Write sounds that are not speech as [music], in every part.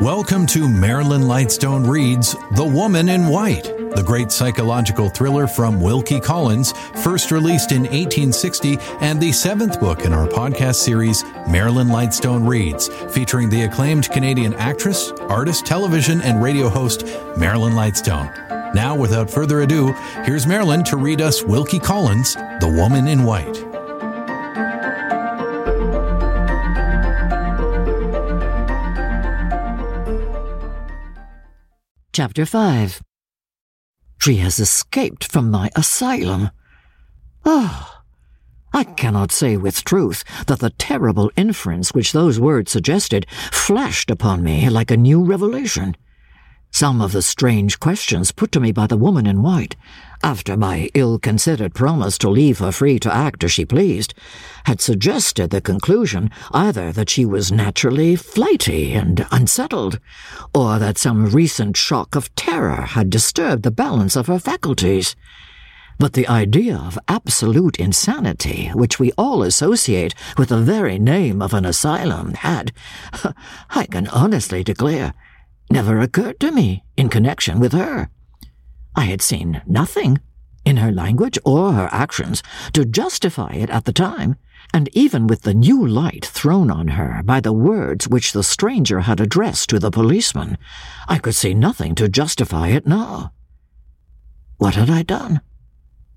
Welcome to Marilyn Lightstone Reads The Woman in White, the great psychological thriller from Wilkie Collins, first released in 1860, and the seventh book in our podcast series, Marilyn Lightstone Reads, featuring the acclaimed Canadian actress, artist, television, and radio host, Marilyn Lightstone. Now, without further ado, here's Marilyn to read us Wilkie Collins' The Woman in White. Chapter 5 She has escaped from my asylum. Ah, oh, I cannot say with truth that the terrible inference which those words suggested flashed upon me like a new revelation. Some of the strange questions put to me by the woman in white, after my ill considered promise to leave her free to act as she pleased, had suggested the conclusion either that she was naturally flighty and unsettled, or that some recent shock of terror had disturbed the balance of her faculties. But the idea of absolute insanity, which we all associate with the very name of an asylum, had, [laughs] I can honestly declare, never occurred to me in connection with her. I had seen nothing in her language or her actions to justify it at the time, and even with the new light thrown on her by the words which the stranger had addressed to the policeman, I could see nothing to justify it now. What had I done?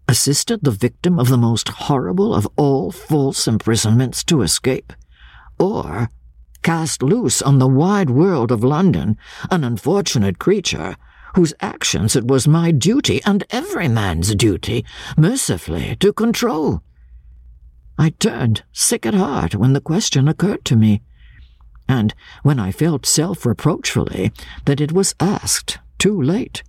Assisted the victim of the most horrible of all false imprisonments to escape? Or cast loose on the wide world of London an unfortunate creature whose actions it was my duty and every man's duty mercifully to control. I turned sick at heart when the question occurred to me, and when I felt self reproachfully that it was asked too late.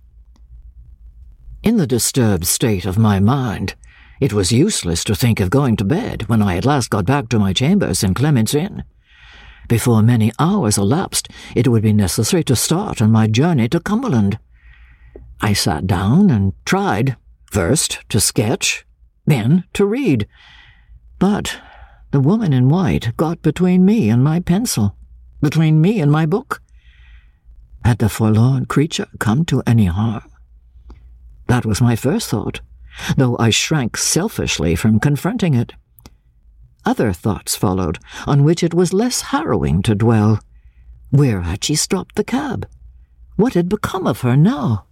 In the disturbed state of my mind, it was useless to think of going to bed when I at last got back to my chambers in Clement's Inn. Before many hours elapsed, it would be necessary to start on my journey to Cumberland. I sat down and tried, first to sketch, then to read. But the woman in white got between me and my pencil, between me and my book. Had the forlorn creature come to any harm? That was my first thought, though I shrank selfishly from confronting it. Other thoughts followed, on which it was less harrowing to dwell. Where had she stopped the cab? What had become of her now?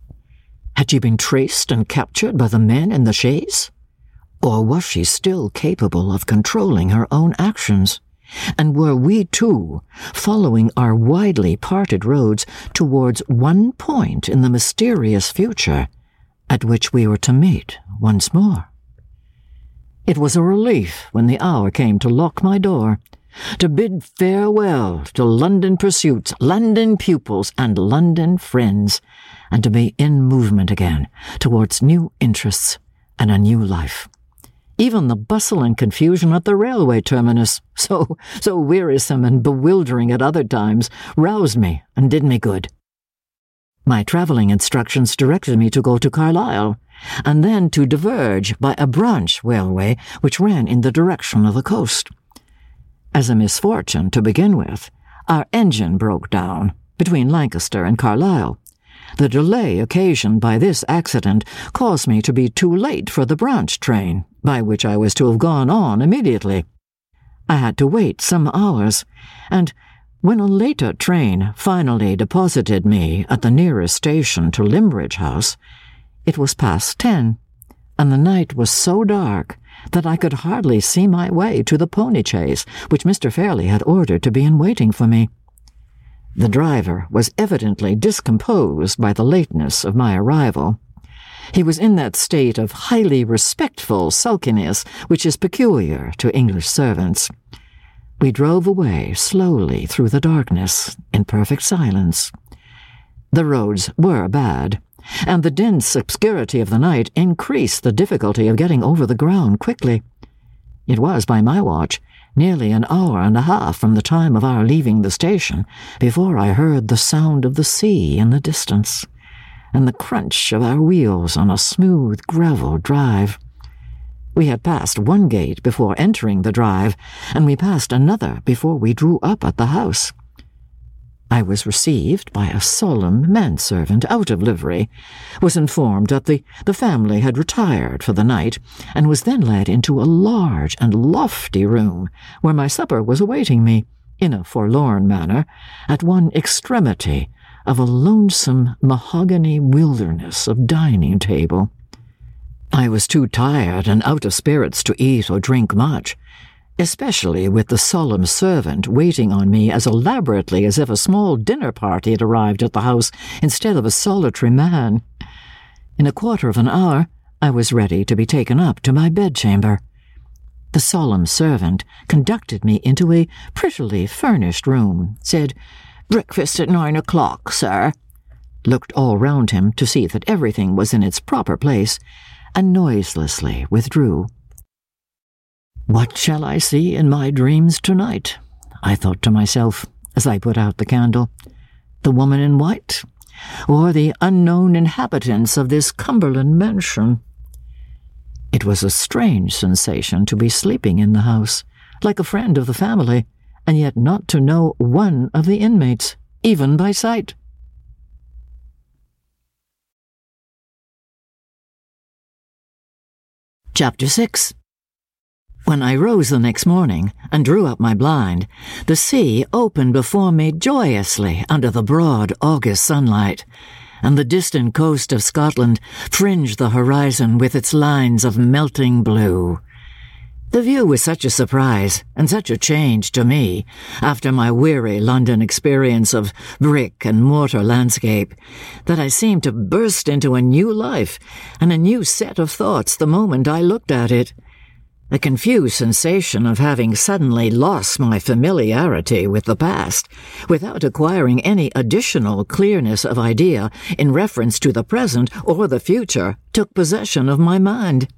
Had she been traced and captured by the men in the chaise? Or was she still capable of controlling her own actions? And were we too following our widely parted roads towards one point in the mysterious future at which we were to meet once more? It was a relief when the hour came to lock my door, to bid farewell to London pursuits, London pupils, and London friends, and to be in movement again towards new interests and a new life. Even the bustle and confusion at the railway terminus, [laughs] so so wearisome and bewildering at other times, roused me and did me good. My travelling instructions directed me to go to Carlisle, and then to diverge by a branch railway which ran in the direction of the coast. As a misfortune to begin with, our engine broke down between Lancaster and Carlisle. The delay occasioned by this accident caused me to be too late for the branch train, by which I was to have gone on immediately. I had to wait some hours, and when a later train finally deposited me at the nearest station to Limmeridge House, it was past ten, and the night was so dark that I could hardly see my way to the pony chaise which Mr. Fairlie had ordered to be in waiting for me. The driver was evidently discomposed by the lateness of my arrival. He was in that state of highly respectful sulkiness which is peculiar to English servants. We drove away slowly through the darkness in perfect silence. The roads were bad, and the dense obscurity of the night increased the difficulty of getting over the ground quickly. It was, by my watch, nearly an hour and a half from the time of our leaving the station before I heard the sound of the sea in the distance, and the crunch of our wheels on a smooth gravel drive. We had passed one gate before entering the drive, and we passed another before we drew up at the house. I was received by a solemn manservant out of livery, was informed that the, the family had retired for the night, and was then led into a large and lofty room where my supper was awaiting me, in a forlorn manner, at one extremity of a lonesome mahogany wilderness of dining table. I was too tired and out of spirits to eat or drink much, especially with the solemn servant waiting on me as elaborately as if a small dinner party had arrived at the house instead of a solitary man. In a quarter of an hour, I was ready to be taken up to my bedchamber. The solemn servant conducted me into a prettily furnished room, said, Breakfast at nine o'clock, sir, looked all round him to see that everything was in its proper place, and noiselessly withdrew. What shall I see in my dreams tonight? I thought to myself as I put out the candle. The woman in white, or the unknown inhabitants of this Cumberland mansion? It was a strange sensation to be sleeping in the house, like a friend of the family, and yet not to know one of the inmates, even by sight. Chapter 6 when I rose the next morning and drew up my blind, the sea opened before me joyously under the broad August sunlight, and the distant coast of Scotland fringed the horizon with its lines of melting blue. The view was such a surprise and such a change to me after my weary London experience of brick and mortar landscape that I seemed to burst into a new life and a new set of thoughts the moment I looked at it a confused sensation of having suddenly lost my familiarity with the past, without acquiring any additional clearness of idea in reference to the present or the future, took possession of my mind.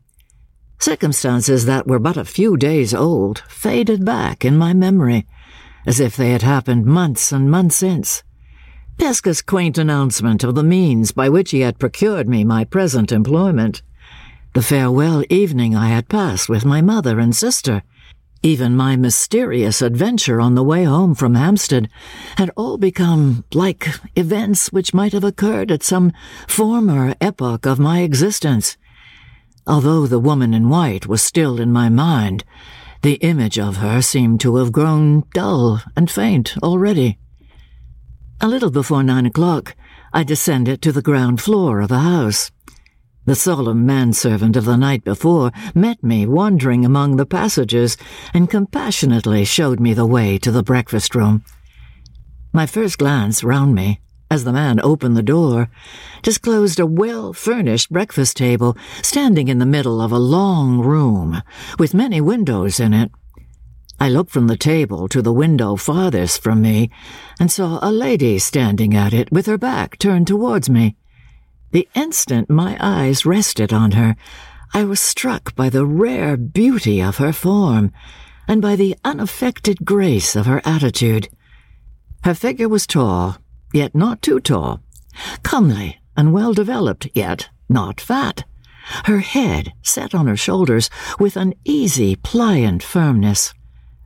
Circumstances that were but a few days old faded back in my memory, as if they had happened months and months since. Pesca's quaint announcement of the means by which he had procured me my present employment, the farewell evening I had passed with my mother and sister, even my mysterious adventure on the way home from Hampstead, had all become like events which might have occurred at some former epoch of my existence. Although the woman in white was still in my mind, the image of her seemed to have grown dull and faint already. A little before nine o'clock, I descended to the ground floor of the house. The solemn manservant of the night before met me wandering among the passages and compassionately showed me the way to the breakfast room. My first glance round me, as the man opened the door, disclosed a well furnished breakfast table standing in the middle of a long room with many windows in it. I looked from the table to the window farthest from me and saw a lady standing at it with her back turned towards me. The instant my eyes rested on her, I was struck by the rare beauty of her form and by the unaffected grace of her attitude. Her figure was tall, yet not too tall, comely and well developed, yet not fat. Her head set on her shoulders with an easy, pliant firmness.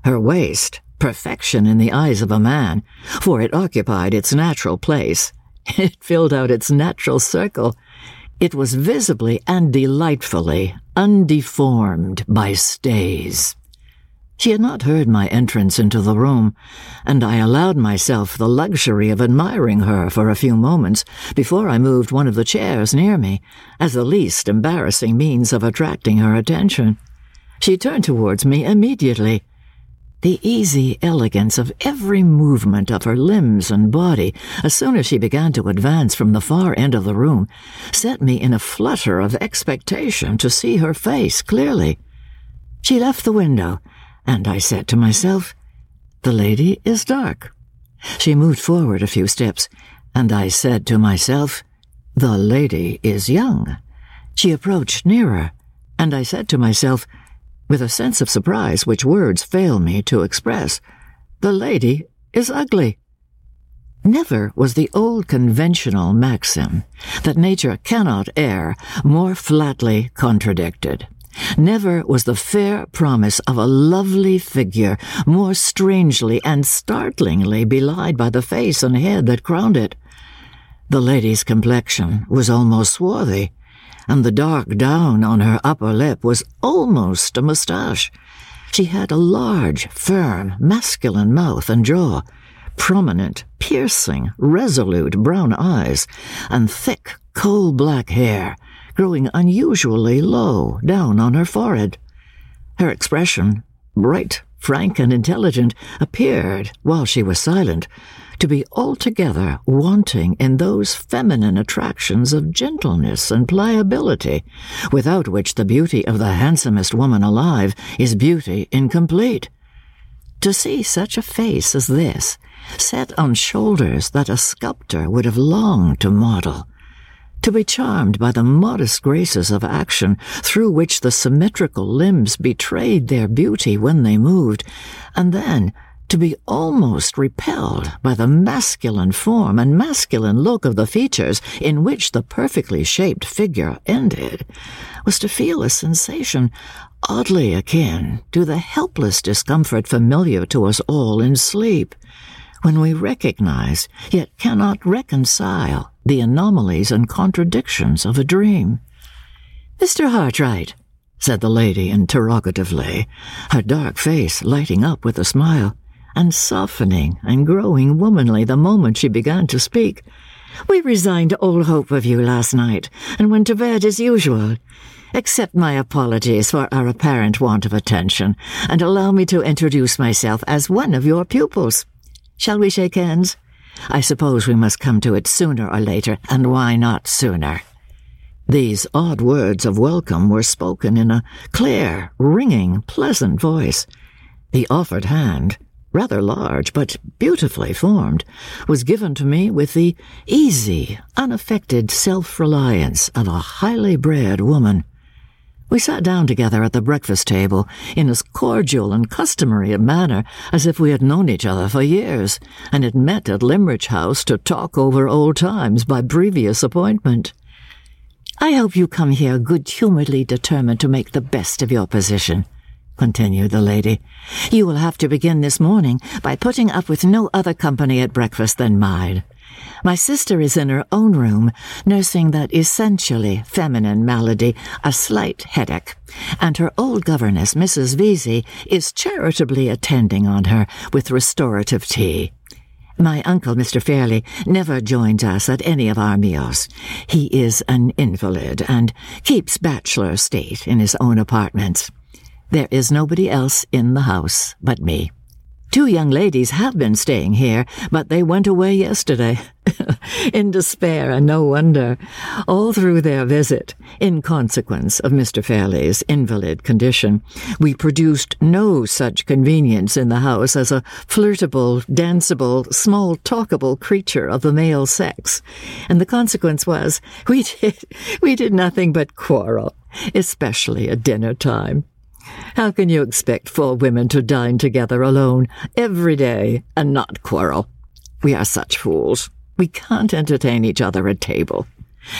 Her waist, perfection in the eyes of a man, for it occupied its natural place, [laughs] It filled out its natural circle. It was visibly and delightfully undeformed by stays. She had not heard my entrance into the room, and I allowed myself the luxury of admiring her for a few moments before I moved one of the chairs near me, as the least embarrassing means of attracting her attention. She turned towards me immediately, the easy elegance of every movement of her limbs and body, as soon as she began to advance from the far end of the room, set me in a flutter of expectation to see her face clearly. She left the window, and I said to myself, The lady is dark. She moved forward a few steps, and I said to myself, The lady is young. She approached nearer, and I said to myself, with a sense of surprise which words fail me to express. The lady is ugly. Never was the old conventional maxim that nature cannot err more flatly contradicted. Never was the fair promise of a lovely figure more strangely and startlingly belied by the face and head that crowned it. The lady's complexion was almost swarthy, and the dark down on her upper lip was almost a moustache. She had a large, firm, masculine mouth and jaw, prominent, piercing, resolute brown eyes, and thick, coal black hair growing unusually low down on her forehead. Her expression, bright, frank, and intelligent, appeared, while she was silent, to be altogether wanting in those feminine attractions of gentleness and pliability, without which the beauty of the handsomest woman alive is beauty incomplete. To see such a face as this, set on shoulders that a sculptor would have longed to model, to be charmed by the modest graces of action through which the symmetrical limbs betrayed their beauty when they moved, and then to be almost repelled by the masculine form and masculine look of the features in which the perfectly shaped figure ended, was to feel a sensation oddly akin to the helpless discomfort familiar to us all in sleep when we recognize, yet cannot reconcile, the anomalies and contradictions of a dream. Mr. Hartright, said the lady interrogatively, her dark face lighting up with a smile, and softening and growing womanly the moment she began to speak. We resigned all hope of you last night, and went to bed as usual. Accept my apologies for our apparent want of attention, and allow me to introduce myself as one of your pupils. Shall we shake hands? I suppose we must come to it sooner or later, and why not sooner? These odd words of welcome were spoken in a clear, ringing, pleasant voice. The offered hand, rather large but beautifully formed, was given to me with the easy, unaffected self reliance of a highly bred woman. We sat down together at the breakfast table in as cordial and customary a manner as if we had known each other for years, and had met at Limmeridge House to talk over old times by previous appointment. I hope you come here good humouredly determined to make the best of your position, continued the lady. You will have to begin this morning by putting up with no other company at breakfast than mine. My sister is in her own room, nursing that essentially feminine malady, a slight headache, and her old governess, Mrs. Vesey, is charitably attending on her with restorative tea. My uncle, Mr. Fairlie, never joins us at any of our meals. He is an invalid and keeps bachelor state in his own apartments. There is nobody else in the house but me. Two young ladies have been staying here, but they went away yesterday. [laughs] in despair, and no wonder. All through their visit, in consequence of Mr. Fairlie's invalid condition, we produced no such convenience in the house as a flirtable, danceable, small talkable creature of the male sex. And the consequence was, we did, [laughs] we did nothing but quarrel, especially at dinner time. How can you expect four women to dine together alone every day and not quarrel? We are such fools. We can't entertain each other at table.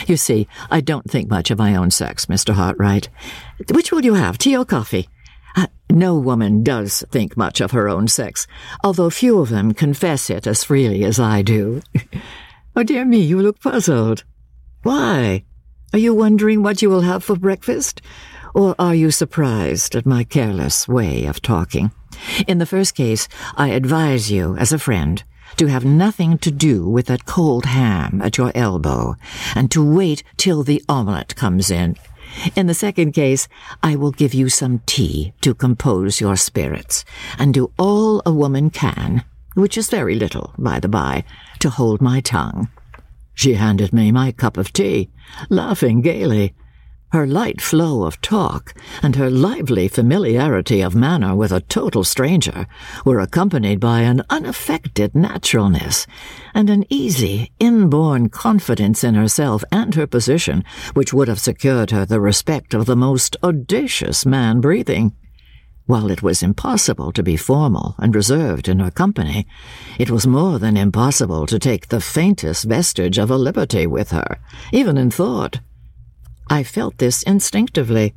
You see, I don't think much of my own sex, Mr. Hartright. Which will you have, tea or coffee? Uh, no woman does think much of her own sex, although few of them confess it as freely as I do. [laughs] oh, dear me, you look puzzled. Why? Are you wondering what you will have for breakfast? Or are you surprised at my careless way of talking? In the first case, I advise you, as a friend, to have nothing to do with that cold ham at your elbow, and to wait till the omelette comes in. In the second case, I will give you some tea to compose your spirits, and do all a woman can, which is very little, by the by, to hold my tongue. She handed me my cup of tea, laughing gaily, her light flow of talk and her lively familiarity of manner with a total stranger were accompanied by an unaffected naturalness and an easy, inborn confidence in herself and her position which would have secured her the respect of the most audacious man breathing. While it was impossible to be formal and reserved in her company, it was more than impossible to take the faintest vestige of a liberty with her, even in thought. I felt this instinctively.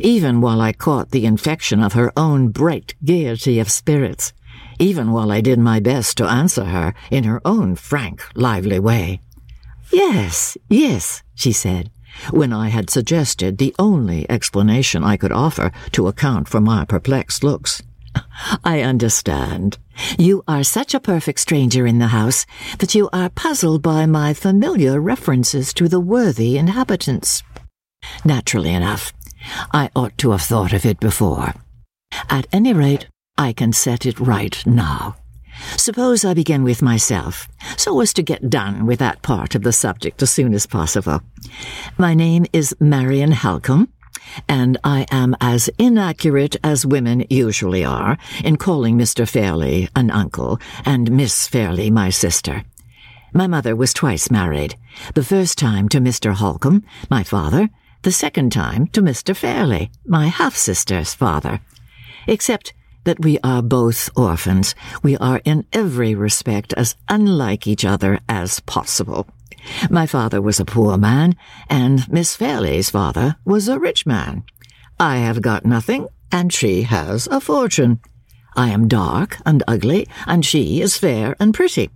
even while I caught the infection of her own bright gaiety of spirits, even while I did my best to answer her in her own frank, lively way. Yes, yes, she said, when I had suggested the only explanation I could offer to account for my perplexed looks. I understand. You are such a perfect stranger in the house that you are puzzled by my familiar references to the worthy inhabitants. Naturally enough, I ought to have thought of it before. At any rate, I can set it right now. Suppose I begin with myself, so as to get done with that part of the subject as soon as possible. My name is Marian Halcombe, and I am as inaccurate as women usually are in calling Mr. Fairlie an uncle and Miss Fairlie my sister. My mother was twice married, the first time to Mr. Halcombe, my father, the second time to Mr. Fairlie, my half-sister's father. Except that we are both orphans, we are in every respect as unlike each other as possible. My father was a poor man, and Miss Fairlie's father was a rich man. I have got nothing, and she has a fortune. I am dark and ugly, and she is fair and pretty.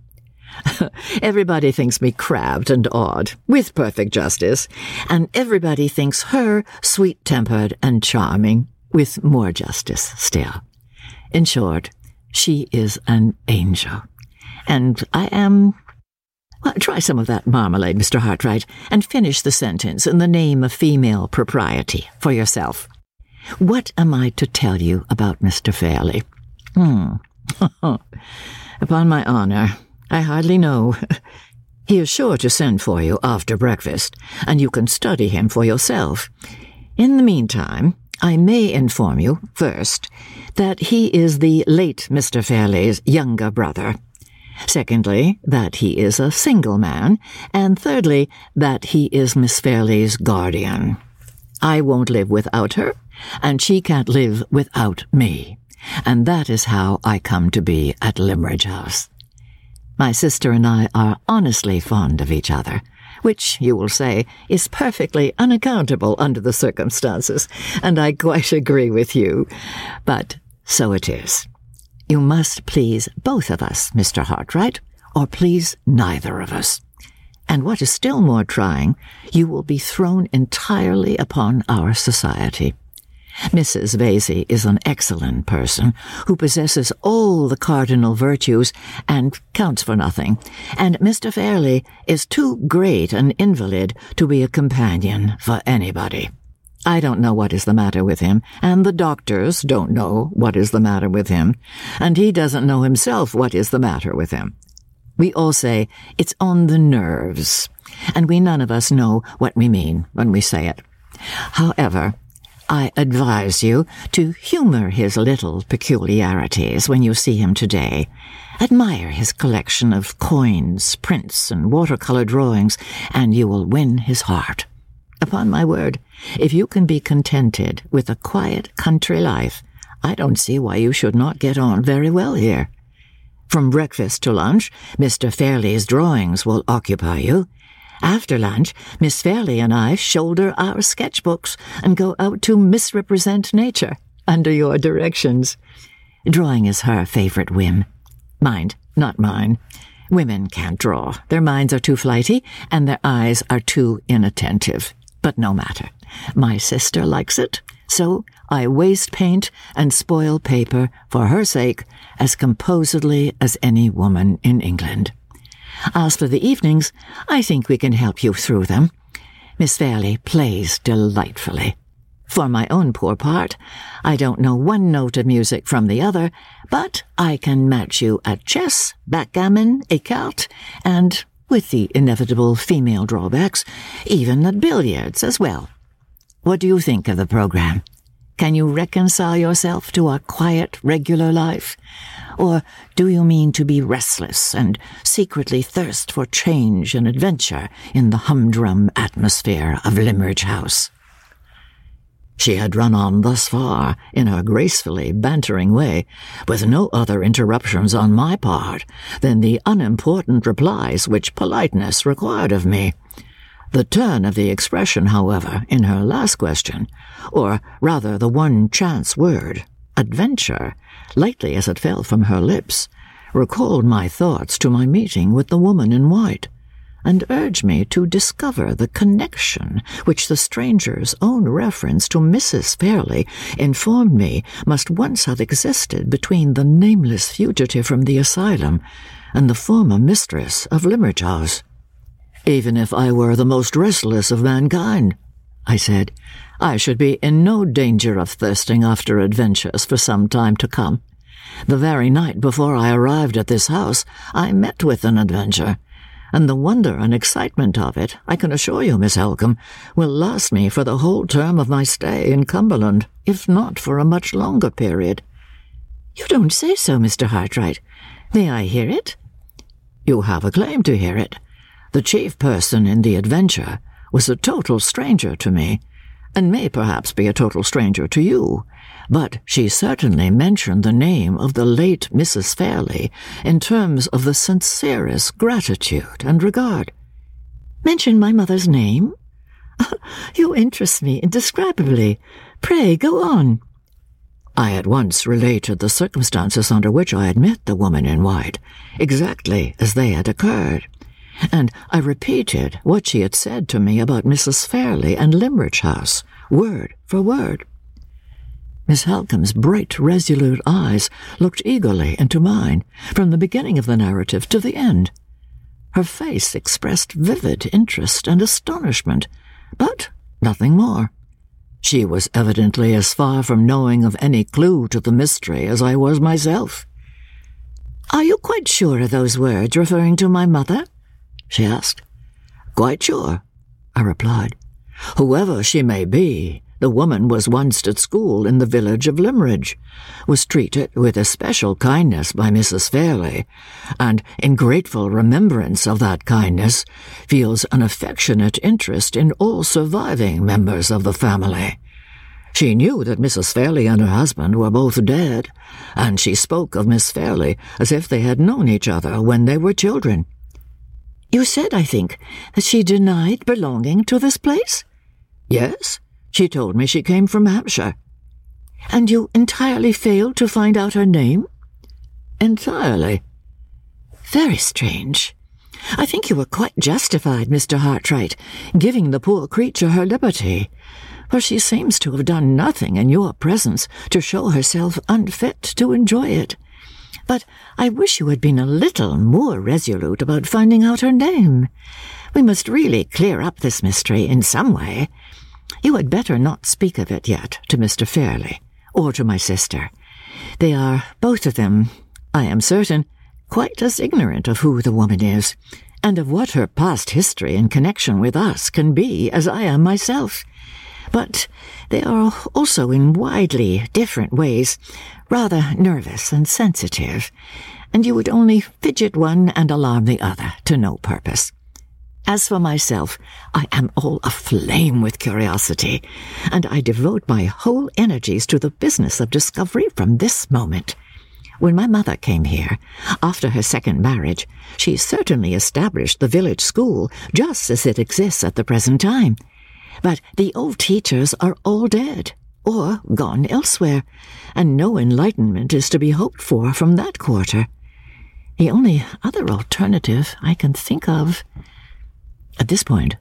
[laughs] everybody thinks me crabbed and odd, with perfect justice, and everybody thinks her sweet-tempered and charming, with more justice still. In short, she is an angel, and I am well, try some of that marmalade, Mr. Hartright, and finish the sentence in the name of female propriety for yourself. What am I to tell you about Mr. Fairlie? Hmm. [laughs] Upon my honor, I hardly know. [laughs] he is sure to send for you after breakfast, and you can study him for yourself. In the meantime, I may inform you, first, that he is the late Mr. Fairlie's younger brother, Secondly, that he is a single man. And thirdly, that he is Miss Fairlie's guardian. I won't live without her, and she can't live without me. And that is how I come to be at Limmeridge House. My sister and I are honestly fond of each other, which, you will say, is perfectly unaccountable under the circumstances, and I quite agree with you. But so it is. You must please both of us, Mr. Hartright, or please neither of us. And what is still more trying, you will be thrown entirely upon our society. Mrs. Vesey is an excellent person who possesses all the cardinal virtues and counts for nothing, and Mr. Fairlie is too great an invalid to be a companion for anybody. I don't know what is the matter with him, and the doctors don't know what is the matter with him, and he doesn't know himself what is the matter with him. We all say it's on the nerves, and we none of us know what we mean when we say it. However, I advise you to humor his little peculiarities when you see him today. Admire his collection of coins, prints, and watercolor drawings, and you will win his heart. Upon my word, if you can be contented with a quiet country life, I don't see why you should not get on very well here. From breakfast to lunch, Mr. Fairlie's drawings will occupy you. After lunch, Miss Fairlie and I shoulder our sketchbooks and go out to misrepresent nature under your directions. Drawing is her favorite whim. Mind, not mine. Women can't draw. Their minds are too flighty, and their eyes are too inattentive. But no matter. My sister likes it, so I waste paint and spoil paper for her sake as composedly as any woman in England. As for the evenings, I think we can help you through them. Miss Fairlie plays delightfully. For my own poor part, I don't know one note of music from the other, but I can match you at chess, backgammon, écarté, and with the inevitable female drawbacks, even at billiards as well. What do you think of the program? Can you reconcile yourself to a quiet, regular life? Or do you mean to be restless and secretly thirst for change and adventure in the humdrum atmosphere of Limmeridge House? She had run on thus far in her gracefully bantering way, with no other interruptions on my part than the unimportant replies which politeness required of me. The turn of the expression, however, in her last question, or rather the one chance word, adventure, lightly as it fell from her lips, recalled my thoughts to my meeting with the woman in white, and urged me to discover the connection which the stranger's own reference to Mrs. Fairlie informed me must once have existed between the nameless fugitive from the asylum and the former mistress of Limmeridge House. Even if I were the most restless of mankind, I said, I should be in no danger of thirsting after adventures for some time to come. The very night before I arrived at this house, I met with an adventure, and the wonder and excitement of it, I can assure you, Miss Halcombe, will last me for the whole term of my stay in Cumberland, if not for a much longer period. You don't say so, Mr. Hartright. May I hear it? You have a claim to hear it. The chief person in the adventure was a total stranger to me, and may perhaps be a total stranger to you, but she certainly mentioned the name of the late Mrs. Fairlie in terms of the sincerest gratitude and regard. Mention my mother's name? [laughs] you interest me indescribably. Pray go on. I at once related the circumstances under which I had met the woman in white, exactly as they had occurred and I repeated what she had said to me about Mrs. Fairlie and Limmeridge House, word for word. Miss Halcombe's bright, resolute eyes looked eagerly into mine, from the beginning of the narrative to the end. Her face expressed vivid interest and astonishment, but nothing more. She was evidently as far from knowing of any clue to the mystery as I was myself. Are you quite sure of those words referring to my mother? She asked. Quite sure, I replied. Whoever she may be, the woman was once at school in the village of Limmeridge, was treated with especial kindness by Mrs. Fairlie, and, in grateful remembrance of that kindness, feels an affectionate interest in all surviving members of the family. She knew that Mrs. Fairlie and her husband were both dead, and she spoke of Miss Fairlie as if they had known each other when they were children. You said, I think, that she denied belonging to this place? Yes. She told me she came from Hampshire. And you entirely failed to find out her name? Entirely. Very strange. I think you were quite justified, Mr. Hartright, giving the poor creature her liberty, for she seems to have done nothing in your presence to show herself unfit to enjoy it. But I wish you had been a little more resolute about finding out her name. We must really clear up this mystery in some way. You had better not speak of it yet to Mr. Fairlie, or to my sister. They are, both of them, I am certain, quite as ignorant of who the woman is, and of what her past history in connection with us can be as I am myself. But they are also in widely different ways rather nervous and sensitive, and you would only fidget one and alarm the other to no purpose. As for myself, I am all aflame with curiosity, and I devote my whole energies to the business of discovery from this moment. When my mother came here, after her second marriage, she certainly established the village school just as it exists at the present time. But the old teachers are all dead, or gone elsewhere, and no enlightenment is to be hoped for from that quarter. The only other alternative I can think of. At this point,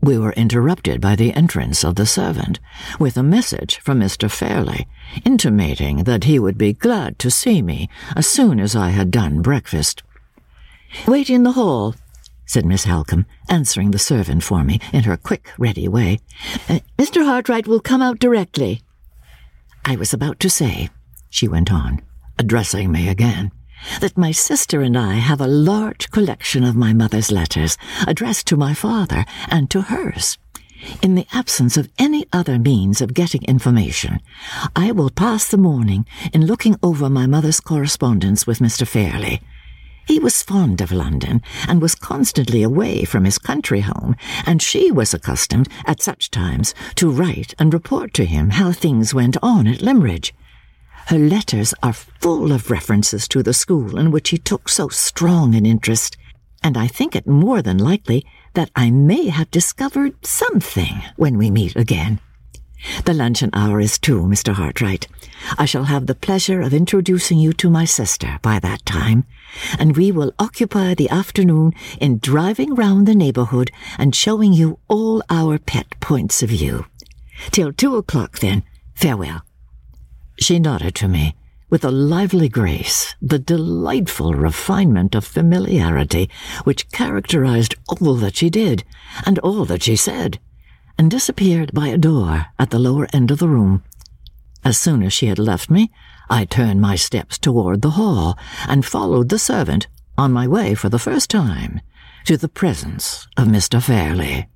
we were interrupted by the entrance of the servant, with a message from Mr. Fairlie, intimating that he would be glad to see me as soon as I had done breakfast. Wait in the hall, said Miss Halcombe, answering the servant for me in her quick, ready way. Uh, Mr. Hartright will come out directly. I was about to say, she went on, addressing me again, that my sister and I have a large collection of my mother's letters addressed to my father and to hers. In the absence of any other means of getting information, I will pass the morning in looking over my mother's correspondence with Mr. Fairlie. He was fond of London and was constantly away from his country home, and she was accustomed, at such times, to write and report to him how things went on at Limmeridge. Her letters are full of references to the school in which he took so strong an interest, and I think it more than likely that I may have discovered something when we meet again. The luncheon hour is two, Mr. Hartright. I shall have the pleasure of introducing you to my sister by that time, and we will occupy the afternoon in driving round the neighbourhood and showing you all our pet points of view. Till two o'clock, then. Farewell. She nodded to me with a lively grace, the delightful refinement of familiarity which characterized all that she did and all that she said, and disappeared by a door at the lower end of the room. As soon as she had left me, I turned my steps toward the hall and followed the servant on my way for the first time to the presence of Mr. Fairlie.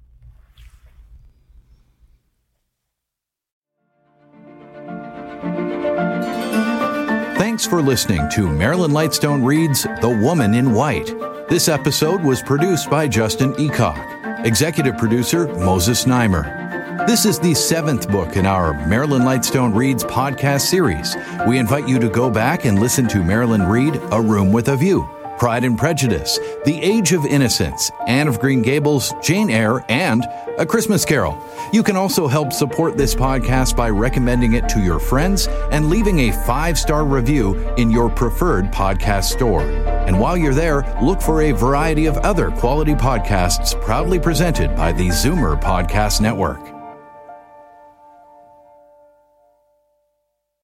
Thanks for listening to Marilyn Lightstone Reads The Woman in White. This episode was produced by Justin Eacock, executive producer Moses Znaimer. This is the seventh book in our Marilyn Lightstone Reads podcast series. We invite you to go back and listen to Marilyn read A Room with a View Pride and Prejudice, The Age of Innocence, Anne of Green Gables, Jane Eyre, and A Christmas Carol. You can also help support this podcast by recommending it to your friends and leaving a five star review in your preferred podcast store. And while you're there, look for a variety of other quality podcasts proudly presented by the Zoomer Podcast Network.